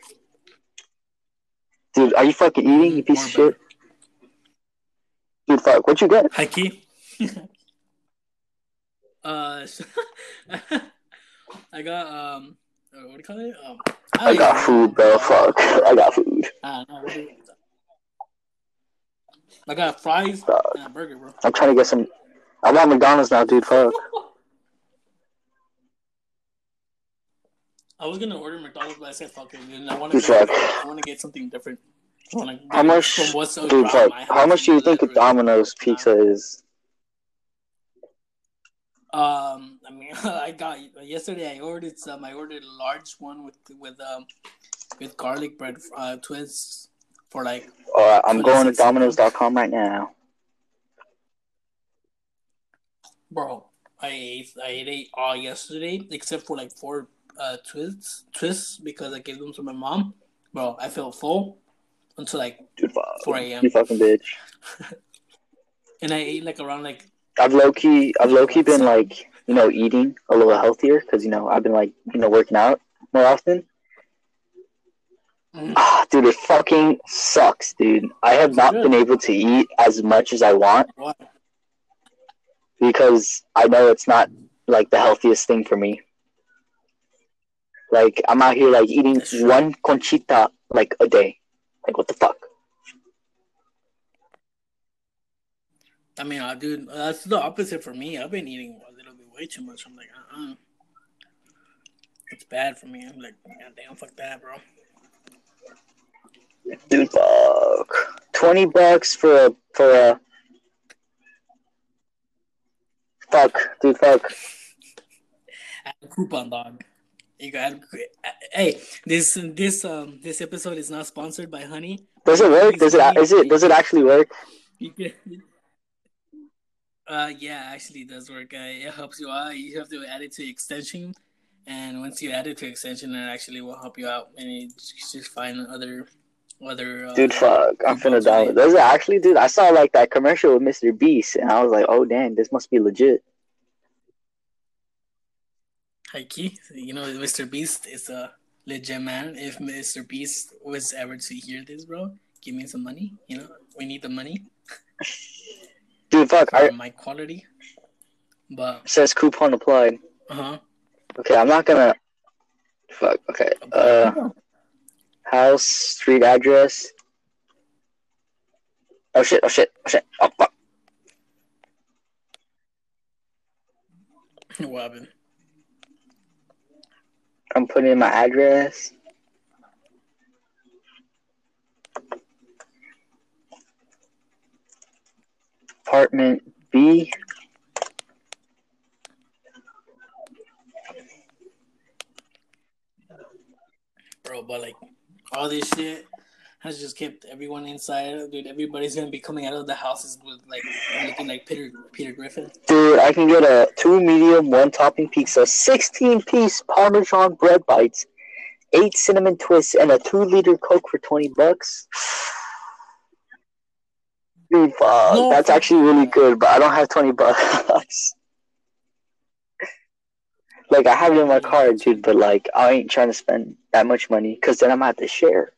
Dude, are you fucking eating, you piece more of shit? Dude, fuck, what you get? High key. uh, I got um, uh, what do you call it? Um, I got food, bro. Fuck, I got food. I know. What do you, I got fries Fuck. and a burger, bro. I'm trying to get some. I want McDonald's now, dude. Fuck. I was gonna order McDonald's, but I said fuck it, dude. I want to Dude. I want to get something different. Wanna How much, dude? Fuck. How much do you think a Domino's pizza is? Um, I mean, I got yesterday. I ordered some. I ordered a large one with with um with garlic bread uh, twists for like Uh, I'm going to Domino's.com right now. bro. I ate I ate all yesterday except for like four uh twists twists because I gave them to my mom. Bro, I felt full until like Dude. 4 a.m. You fucking bitch. and I ate like around like I've low key, I've low key been like, you know, eating a little healthier because you know I've been like, you know, working out more often. Mhm. Ah, dude, it fucking sucks, dude. I have not Good. been able to eat as much as I want because I know it's not like the healthiest thing for me. Like I'm out here like eating one conchita like a day. Like what the fuck? I mean, uh, dude, that's the opposite for me. I've been eating a little bit way too much. I'm like, uh, uh it's bad for me. I'm like, God damn, fuck that, bro. Dude, fuck. Twenty bucks for a for a fuck, dude, fuck. A coupon, dog. You got hey this this um this episode is not sponsored by Honey. Does it work? Does it is it does it actually work? Uh yeah, actually it does work. Uh, it helps you out. You have to add it to extension, and once you add it to extension, it actually will help you out, and you just find other other. Uh, Dude, fuck. I'm finna download. Does it actually, dude? I saw like that commercial with Mr. Beast, and I was like, oh dang, this must be legit. High key, you know, Mr. Beast is a legit man. If Mr. Beast was ever to hear this, bro, give me some money. You know, we need the money Dude, fuck. for I my quality. But says coupon applied. uh huh. Okay, I'm not gonna. Fuck. Okay. Uh, house, street address. Oh shit! Oh shit! Oh shit! Oh fuck! what happened? I'm putting in my address. Apartment B. bro. But like all this shit has just kept everyone inside. Dude, everybody's gonna be coming out of the houses with like looking like Peter Peter Griffin. Dude, I can get a two medium, one topping pizza, 16 piece Parmesan bread bites, eight cinnamon twists, and a two liter Coke for 20 bucks. Dude, fuck, No, that's actually really good, but I don't have 20 bucks. like, I have it in my card, dude, but like, I ain't trying to spend that much money because then I'm gonna have to share.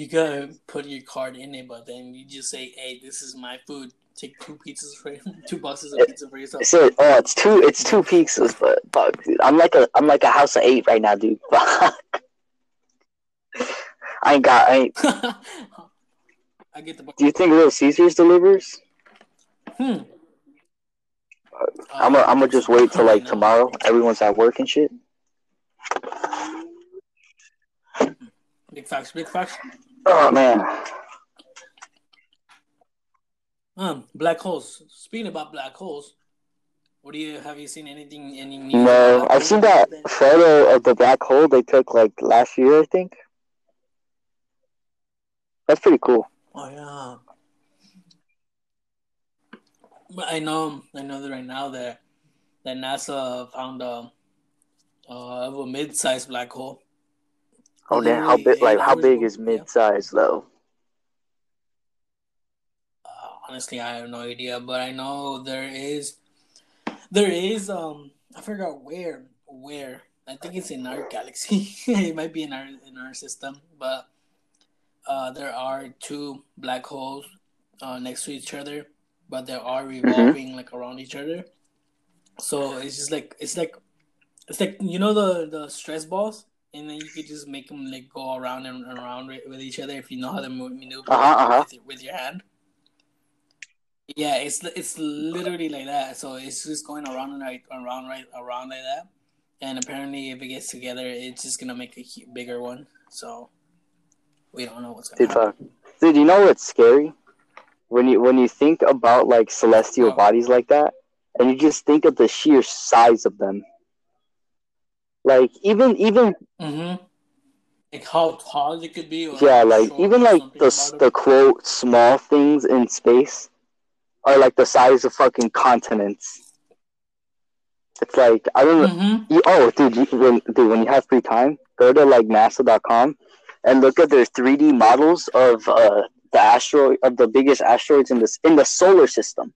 You gotta put your card in it, but then you just say, "Hey, this is my food. Take two pizzas for two boxes of pizza for yourself." Said, oh, it's two, it's two pizzas, but fuck, dude, I'm like a, I'm like a house of eight right now, dude. Fuck. I ain't got, I ain't. I get the. Do you think Little Caesars delivers? Hmm. I'm gonna, I'm gonna just wait till like tomorrow. Everyone's at work and shit. Big facts, big facts. Oh man, Um, black holes. Speaking about black holes, what do you have you seen anything? Any no, I've seen that photo of the black hole they took like last year, I think. That's pretty cool. Oh yeah. But I know, I know that right now that that NASA found a uh, a mid-sized black hole. Oh damn, how big? Like how big is Yeah. mid-size though? Uh, honestly, I have no idea, but I know there is, there is. Um, I forgot where, where. I think it's in our galaxy. it might be in our in our system, but uh, there are two black holes uh, next to each other, but they are revolving like around each other. So it's just like it's like it's like you know the the stress balls, and then you could just make them like go around and around with each other if you know how to move, maneuver Uh-huh, uh-huh. with, your- with your hand. Yeah, it's it's literally like that. So it's just going around and right around right around like that. And apparently, if it gets together, it's just gonna make a bigger one. So we don't know what's gonna Dude, happen. fuck. Dude, you know what's scary? When you when you think about like celestial Oh. bodies like that, and you just think of the sheer size of them. Like even even Mm-hmm. Like how tall it could be. Yeah, like even like the the quote small things in space are like the size of fucking continents. It's like I don't know. Mm-hmm. You, oh, dude, you, when dude, when you have free time, go to like NASA.com and look at their 3D models of uh, the asteroid of the biggest asteroids in this in the solar system,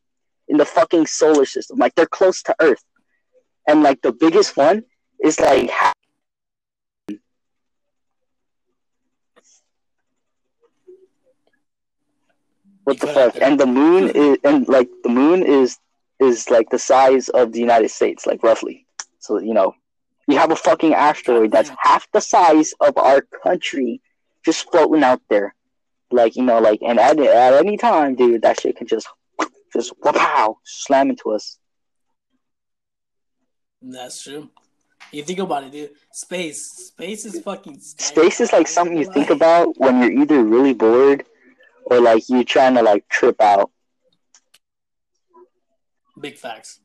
in the fucking solar system. Like they're close to Earth, and like the biggest one is like. What the You cut out fuck? And the moon is and like the moon is is like the size of the United States, like roughly. So you know, you have a fucking asteroid that's half the size of our country, just floating out there, like you know, like and at at any time, dude, that shit can just just wow slam into us. That's true. You think about it, dude. Space, space is fucking. Scary. Space is like something you think about when you're either really bored or like you're trying to like trip out. Big facts.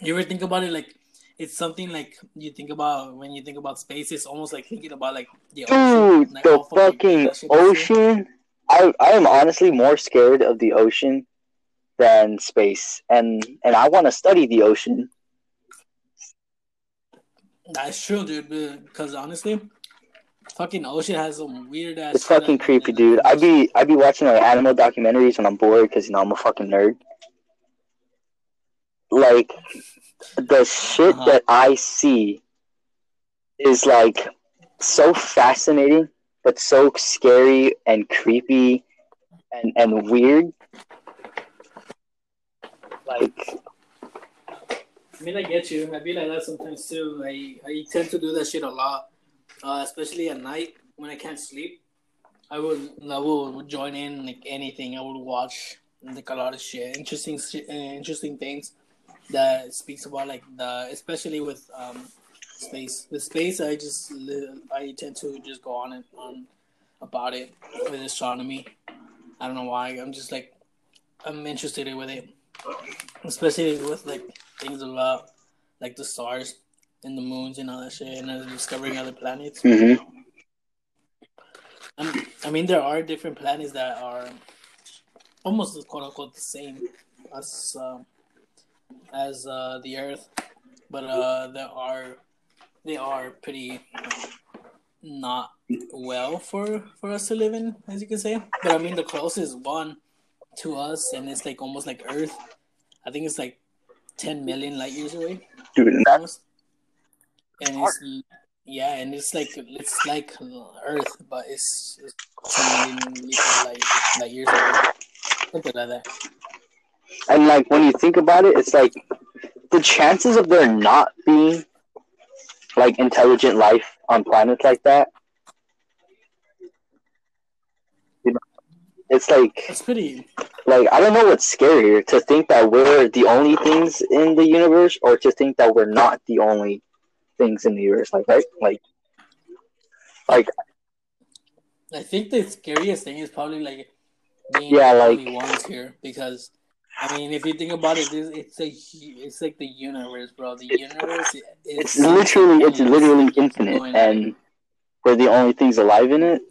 You ever think about it like it's something like you think about when you think about space? It's almost like thinking about like the ocean. Dude, like the fucking that shit is, too. ocean. I I am honestly more scared of the ocean than space, and and I want to study the ocean. That's true, dude. Because honestly, fucking ocean has some weird ass. It's fucking creepy, dude. I'd be I'd be watching like animal documentaries when I'm bored because you know I'm a fucking nerd. Like the shit Uh-huh. that I see is like so fascinating, but so scary and creepy and and weird. Like I mean, I get you. I be like that sometimes too. I I tend to do that shit a lot, uh, especially at night when I can't sleep. I would I will join in like anything. I would watch like a lot of shit, interesting shit, uh, interesting things that speaks about like the especially with um space. With space, I just li- I tend to just go on and on about it with astronomy. I don't know why. I'm just like I'm interested with it, especially with like things about like the stars and the moons and all that shit, and uh, discovering other planets. mhm. I mean, there are different planets that are almost quote unquote the same as um, as uh, the Earth, but uh, there are they are pretty not well for for us to live in, as you can say. But I mean, the closest one to us, and it's like almost like Earth. I think it's like ten million light years away, Dude, and almost. And it's yeah, and it's like it's like Earth, but it's, it's ten million light, light years away, something like that. and like when you think about it, it's like the chances of there not being like intelligent life on planets like that. You know, it's like It's pretty. like I don't know what's scarier to think that we're the only things in the universe or to think that we're not the only things in the universe like right like like I think the scariest thing is probably like being Yeah, the like- only ones here because I mean, if you think about it, it's, it's a it's like the universe, bro. The universe, it, it's literally it's literally infinite and we're the only things alive in it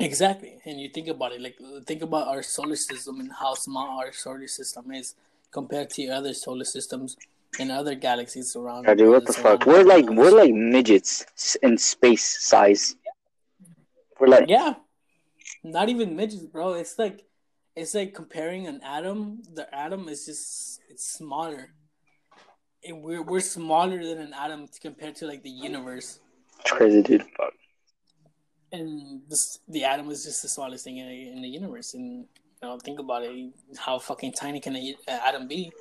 Exactly, and you think about it, like uh, think about our solar system and how small our solar system is compared to other solar systems and other galaxies around. Yeah, dude, what the fuck we're like we're like midgets in space size we're like yeah, not even midgets, bro. It's like it's like comparing an atom. The atom is just it's smaller, and we're we're smaller than an atom compared to like the universe. it's crazy dude fuck and this, the atom is just the smallest thing in, in the universe. And you know, think about it, how fucking tiny can an atom be?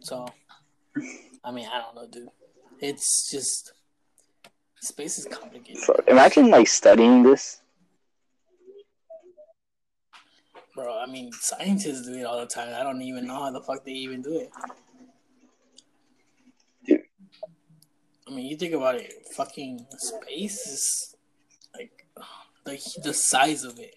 So, I mean, I don't know, dude. It's just space is complicated, Fuck. imagine like studying this bro. I mean, scientists do it all the time. I don't even know how the fuck they even do it. Dude. I mean, you think about it, fucking space is the the size of it,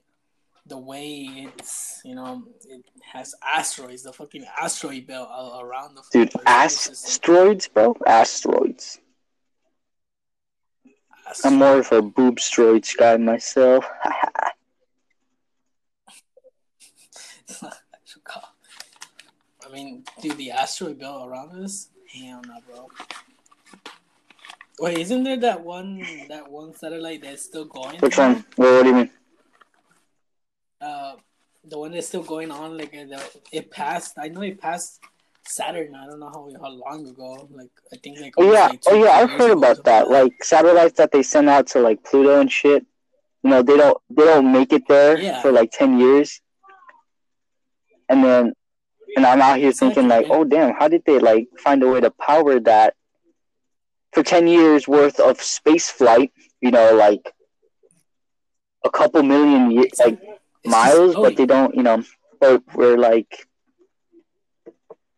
the way it's you know it has asteroids, the fucking asteroid belt all around the dude asteroids bro? Asteroids. I'm more of a boobstroids guy myself. I mean, dude, the asteroid belt around us? Hell no, bro. Wait, isn't there that one that one satellite that's still going? which one well, what do you mean Uh, the one that's still going on. Like uh, the, it passed. I know it passed Saturn. I don't know how how long ago. Like I think like. Oh yeah, like oh yeah, I've heard about that. Like satellites that they send out to like Pluto and shit. You know, they don't they don't make it there Yeah. for like ten years, and then, and I'm out here thinking like, oh damn, how did they like find a way to power that for ten years worth of space flight? You know, like a couple million like miles, but they don't. You know, but we're like,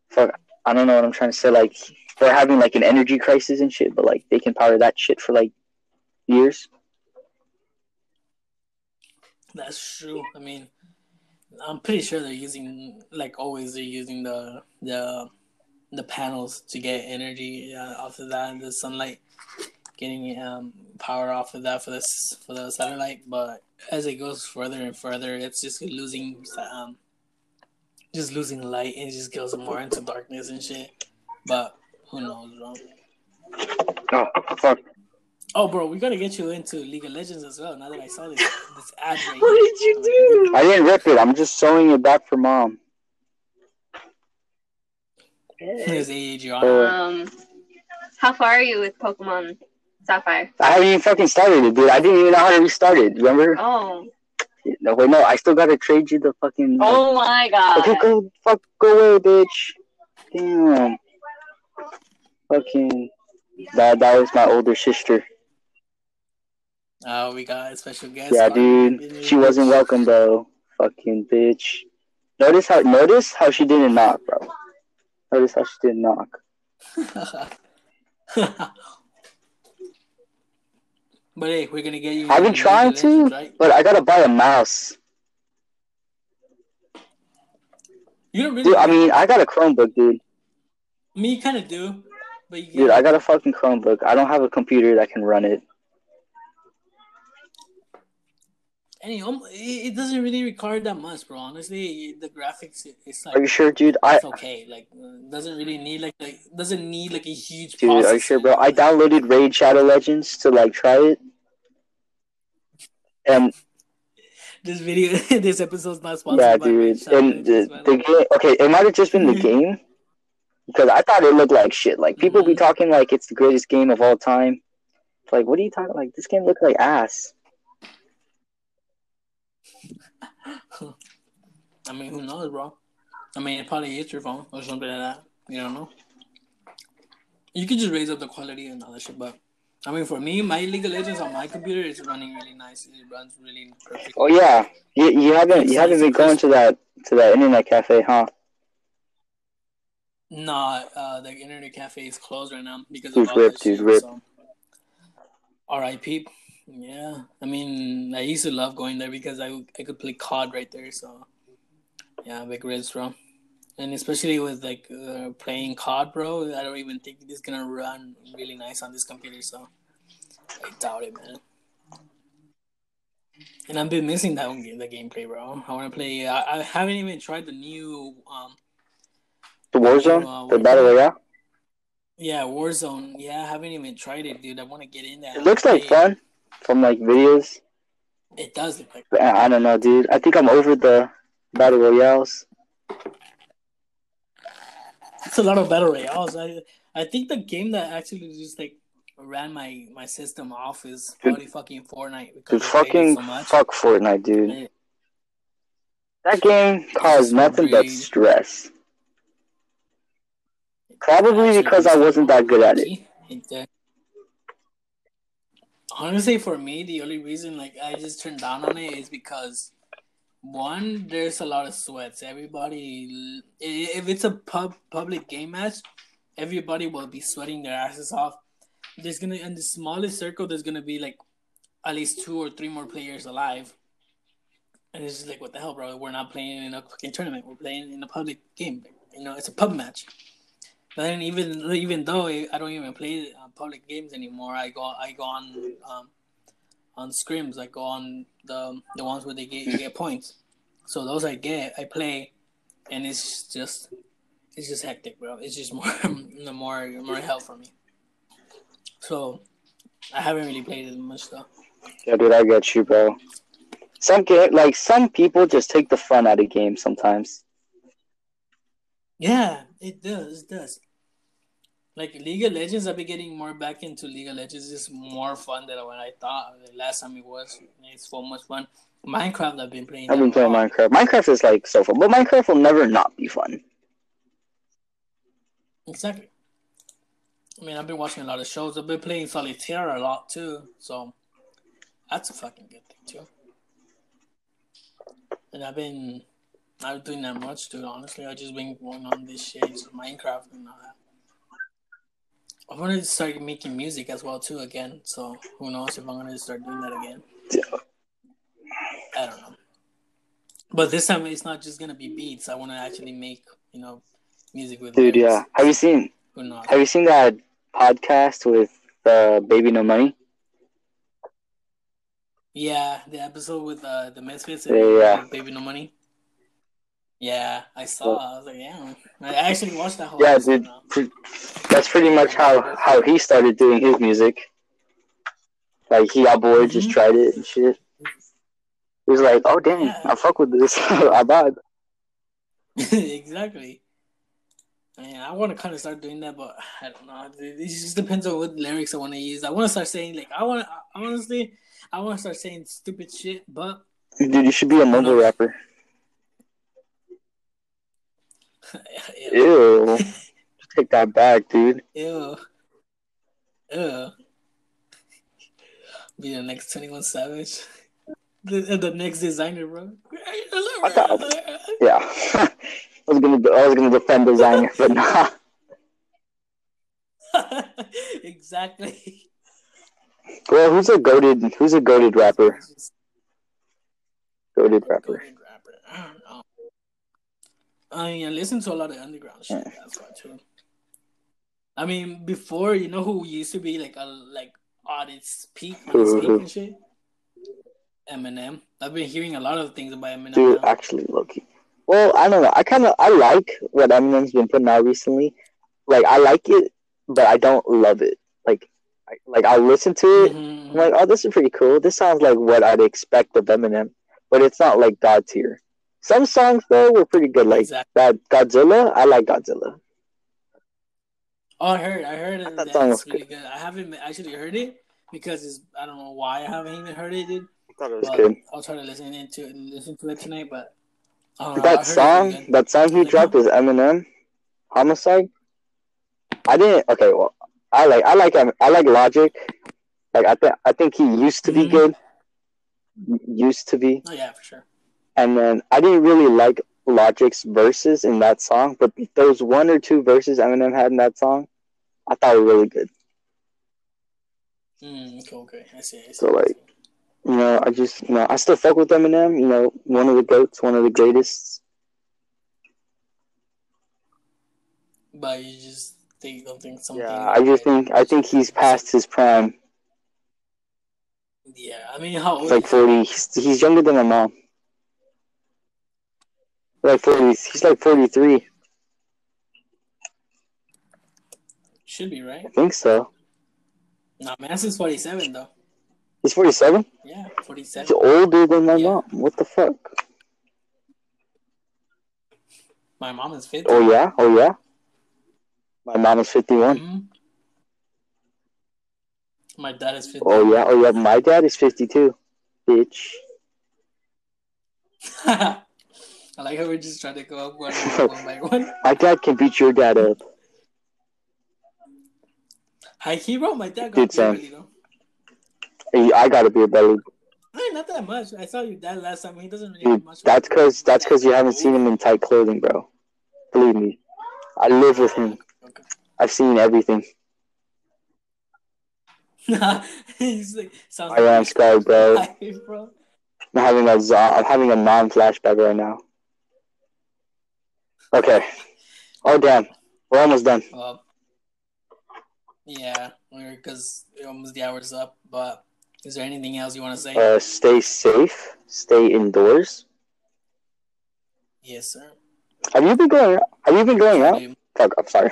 fuck, I don't know what I'm trying to say. Like, they're having like an energy crisis and shit, but like they can power that shit for like years. That's true. I mean, I'm pretty sure they're using like always. They're using the the the panels to get energy uh, off of that, the sunlight, getting um power off of that for this for the satellite. But as it goes further and further, it's just losing um just losing light and it just goes more into darkness and shit. But who knows, bro? Oh fuck! Oh, bro, we gotta get you into League of Legends as well. Now that I saw this this ad right What did you do? I didn't rip it. I'm just sewing it back for mom. There's Adriana. Oh. Um, how far are you with Pokemon Sapphire? I haven't even fucking started it, dude. I didn't even know how to restart it. Remember? Oh, No, wait, no. I still gotta trade you the fucking. oh my god. Okay, go fuck, go away, bitch. Damn. Fucking. That that was my older sister. Oh, we got a special guest. Yeah, dude. She wasn't welcome though. Fucking bitch. Notice how notice how she didn't knock, bro. Notice how she didn't knock. but hey, we're gonna get you. I've been trying League of Legends, to, right? but I gotta buy a mouse. You don't really. Dude, I mean, I got a Chromebook, dude. me kind of do, but you. Dude, I got a fucking Chromebook. I don't have a computer that can run it. And um, it, it doesn't really require that much, bro. Honestly, the graphics it's like Are you sure, dude? I it's okay. Like uh, doesn't really need like like doesn't need like a huge. dude, are you sure, bro? I downloaded Raid Shadow Legends to like try it, and This video, this episode's not sponsored yeah, by dude, and the, the game. Okay, it might have just been the game because I thought it looked like shit. Like people be Mhm. talking like it's the greatest game of all time. Like, what are you talking? Like this game looked like ass. I mean, who knows, bro? I mean, it probably is your phone or something like that. You don't know. You could just raise up the quality and all that shit, but I mean, for me, my League of Legends on my computer is running really nice. It runs really perfect. Oh yeah, you, you haven't It's you haven't been going to that to that internet cafe, huh? Nah, uh, the internet cafe is closed right now because Dude, of all rip, that dude, shit. rip. So, R.I.P. Yeah, I mean, I used to love going there because I I could play COD right there. So, yeah, big Reds, bro. And especially with like uh, playing COD, bro, I don't even think it's gonna run really nice on this computer. So, I doubt it, man. And I've been missing that one game, the gameplay, bro. I want to play. I, I haven't even tried the new um The Warzone, Uh, the battle royale. Yeah, Warzone. Yeah, I haven't even tried it, dude. I want to get in there. It looks like fun from like videos. It does look like. I don't know, dude. I think I'm over the battle royales. It's a lot of battle royales. I I think the game that actually just like ran my my system off is probably fucking Fortnite because Dude, it fucking so much. fuck Fortnite, dude. Yeah. That game caused nothing but stress. Probably because I wasn't that good at it. It. Honestly, for me, the only reason like I just turned down on it is because one, there's a lot of sweats. Everybody, if it's a pub public game match, everybody will be sweating their asses off. There's gonna in the smallest circle, there's gonna be like at least two or three more players alive. And it's just like, what the hell, bro? We're not playing in a fucking tournament. We're playing in a public game. You know, it's a pub match. But then even even though I don't even play uh, public games anymore, I go I go on um, on scrims. Go on the the ones where they get you get points. So those I get, I play, and it's just it's just hectic, bro. It's just more more more hell for me. So I haven't really played it much though. Yeah, dude, I get you, bro. Some game, like some people, just take the fun out of games sometimes. Yeah, it does. It does. Like League of Legends, I've been getting more back into League of Legends. It's more fun than what I thought. The last time it was, it's so much fun. Minecraft, I've been playing. I've been playing. Minecraft. Minecraft is like so fun, but Minecraft will never not be fun. Exactly. I mean, I've been watching a lot of shows. I've been playing Solitaire a lot too, so that's a fucking good thing too. And I've been, not doing that much, dude. Honestly, I've just been going on this shit, just Minecraft and all that. I wanted to start making music as well too again. So who knows if I'm gonna start doing that again? I don't know. But this time it's not just gonna be beats. I want to actually make you know music with Dude, lyrics. yeah. Have you seen Who knows? Have you seen that podcast with uh, Baby No Money? Yeah, the episode with uh, the Misfits Yeah, and yeah. Baby No Money. Yeah, I saw. I was like, yeah. I actually watched that whole. Yeah, dude. Pre- That's pretty much how how he started doing his music. Like he got bored, just Mhm. tried it and shit. He was like, "Oh damn, Yeah. I fuck with this. I vibe." exactly. Man, I want to kind of start doing that, but I don't know. It just depends on what lyrics I want to use. I want to start saying like I want. To, honestly, I want to start saying stupid shit, but Dude, you should be a mumble rapper. Ew. Take that back, dude. ew, ew. Be the next Twenty One Savage, the the next Desiigner, bro. Yeah. I was gonna I was gonna defend Desiigner, but nah. exactly. Well, who's a goaded who's a goaded rapper? Goaded rapper. Goated rapper. I don't know. I mean, I listen to a lot of underground shit. That's why too. I mean, before you know who used to be like a like its peak, peak and shit. Eminem. I've been hearing a lot of things about Eminem. Dude, now. actually, Loki. Well, I don't know. I kind of I like what Eminem's been putting out recently. Like I like it, but I don't love it. Like, I, like I'll listen to it. Mhm. I'm like, oh, this is pretty cool. This sounds like what I'd expect of Eminem, but it's not like God tier. Some songs though were pretty good. Like Exactly. that Godzilla. I like Godzilla. Oh, I heard. I heard it. that was That's really good. I haven't actually heard it because it's, I don't know why I haven't even heard it, dude. I thought it was But good. I'll try to listen into it, listen to it tonight. But know. That song, good. that song he Like, dropped is Eminem, Homicide. I didn't. Okay, well, I like I like I like Logic. Like I think I think he used to be Mhm. good. Used to be, Oh yeah, for sure. And then I didn't really like Logic's verses in that song, but those one or two verses Eminem had in that song, I thought were really good. Mm, okay, okay. I see. I see. So, like, You know, I just you know I still fuck with Eminem. You know, one of the goats, one of the greatest. but you just think don't think something. Yeah, I just think I think he's past his prime. Yeah, I mean, how old? He's like forty. He's, he's younger than my mom. Like forty. He's like forty three. Should be right. I think so. Nah, Manson's forty-seven though. He's forty seven. Yeah, forty-seven. He's older than my Yeah. mom. What the fuck? My mom is fifty. Oh yeah. Oh yeah. My mom is fifty one. Mhm. My dad is fifty. Oh yeah. Oh yeah. My dad is fifty two. Bitch. I like how we're just trying to go up one, one by one. My dad can beat your dad up. Hi, hero. My dad got Dude, beer belly though. Hey, I got a beer belly. Hey, not that much. I saw your dad last time. He doesn't really Dude, have much. that's cause that's cause you haven't seen him in tight clothing, bro. Believe me. I live with him. Okay. I've seen everything. He's like, sounds I am Sky, bro. Bro. I'm having a I'm having a mom flashback right now. Okay. Oh damn, we're almost done. Well, yeah, because almost the hour's up. But is there anything else you want to say? Uh, stay safe. Stay indoors. yes, sir. Have you been going? Have you been going out? Fuck, I'm sorry.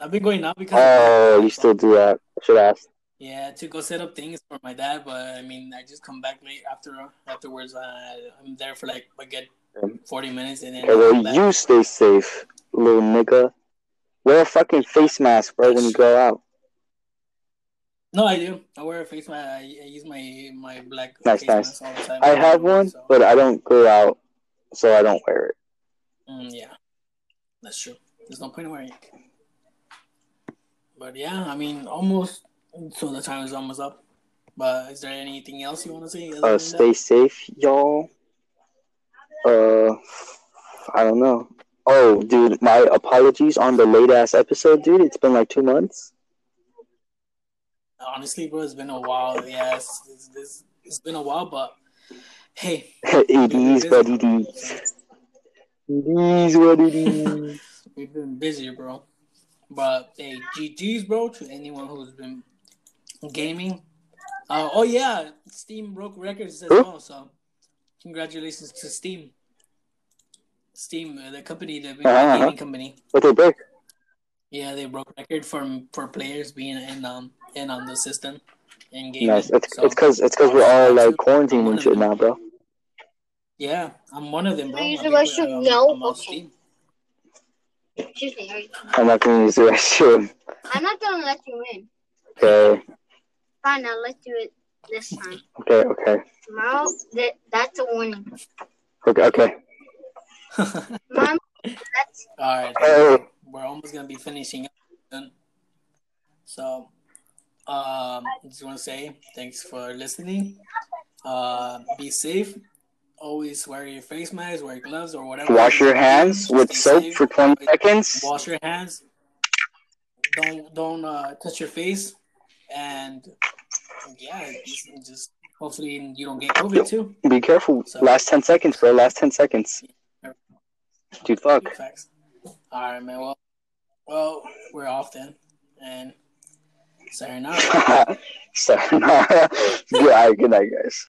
I've been going out because. Oh, you still do that? I should ask. Yeah, to go set up things for my dad, but I mean, I just come back late after afterwards. Uh, I'm there for like a good forty minutes, and then Okay, well, you stay safe, little nigga. Wear a fucking face mask, bro, when you go out. No, I do. I wear a face mask. I, I use my my black Nice, face nice. mask all the time. I have one, So, but I don't go out, so I don't wear it. mm, yeah, that's true. There's no point in wearing it. But yeah, I mean, almost. So the time is almost up. But is there anything else you want to say? Uh, stay safe, y'all. Uh, I don't know. Oh, dude, my apologies on the late ass episode, dude. It's been like two months. Honestly, bro, it's been a while. Yeah, it's, it's, it's, been a while, but hey, it is what it is. It is what it is. We've been busy, bro. But hey, GG's, bro, to anyone who's been gaming. Uh, oh yeah, Steam broke records as well. So congratulations to Steam. Steam, uh, the company, the big Uh-huh. gaming company. What they break? Yeah, they broke record for for players being in um in on the system and gaming. Nice. It's So, it's cause it's cause we're all like quarantined and shit now, bro. yeah, I'm one of them, bro. Use I the think, restroom um, now? I'm Okay. Excuse me. are you- I'm not gonna use the restroom. I'm not gonna let you in. Okay. Fine, I'll let you in this time. Okay. Okay. Tomorrow, that that's a warning. Okay. Okay. Mom, that's All right. Hey. we're almost gonna be finishing up soon. So, um, just want to say thanks for listening. Uh, be safe. Always wear your face mask, wear gloves, or whatever. Wash your hands with soap safe. for 20 seconds. Wash your hands. Don't don't uh, touch your face, and yeah, just, just hopefully you don't get COVID too. Be careful. So- Last 10 seconds, bro. Last 10 seconds. Dude, fuck. Facts. All right, man. Well, well, we're off then, and sayonara. Sorry. yeah, good night, guys.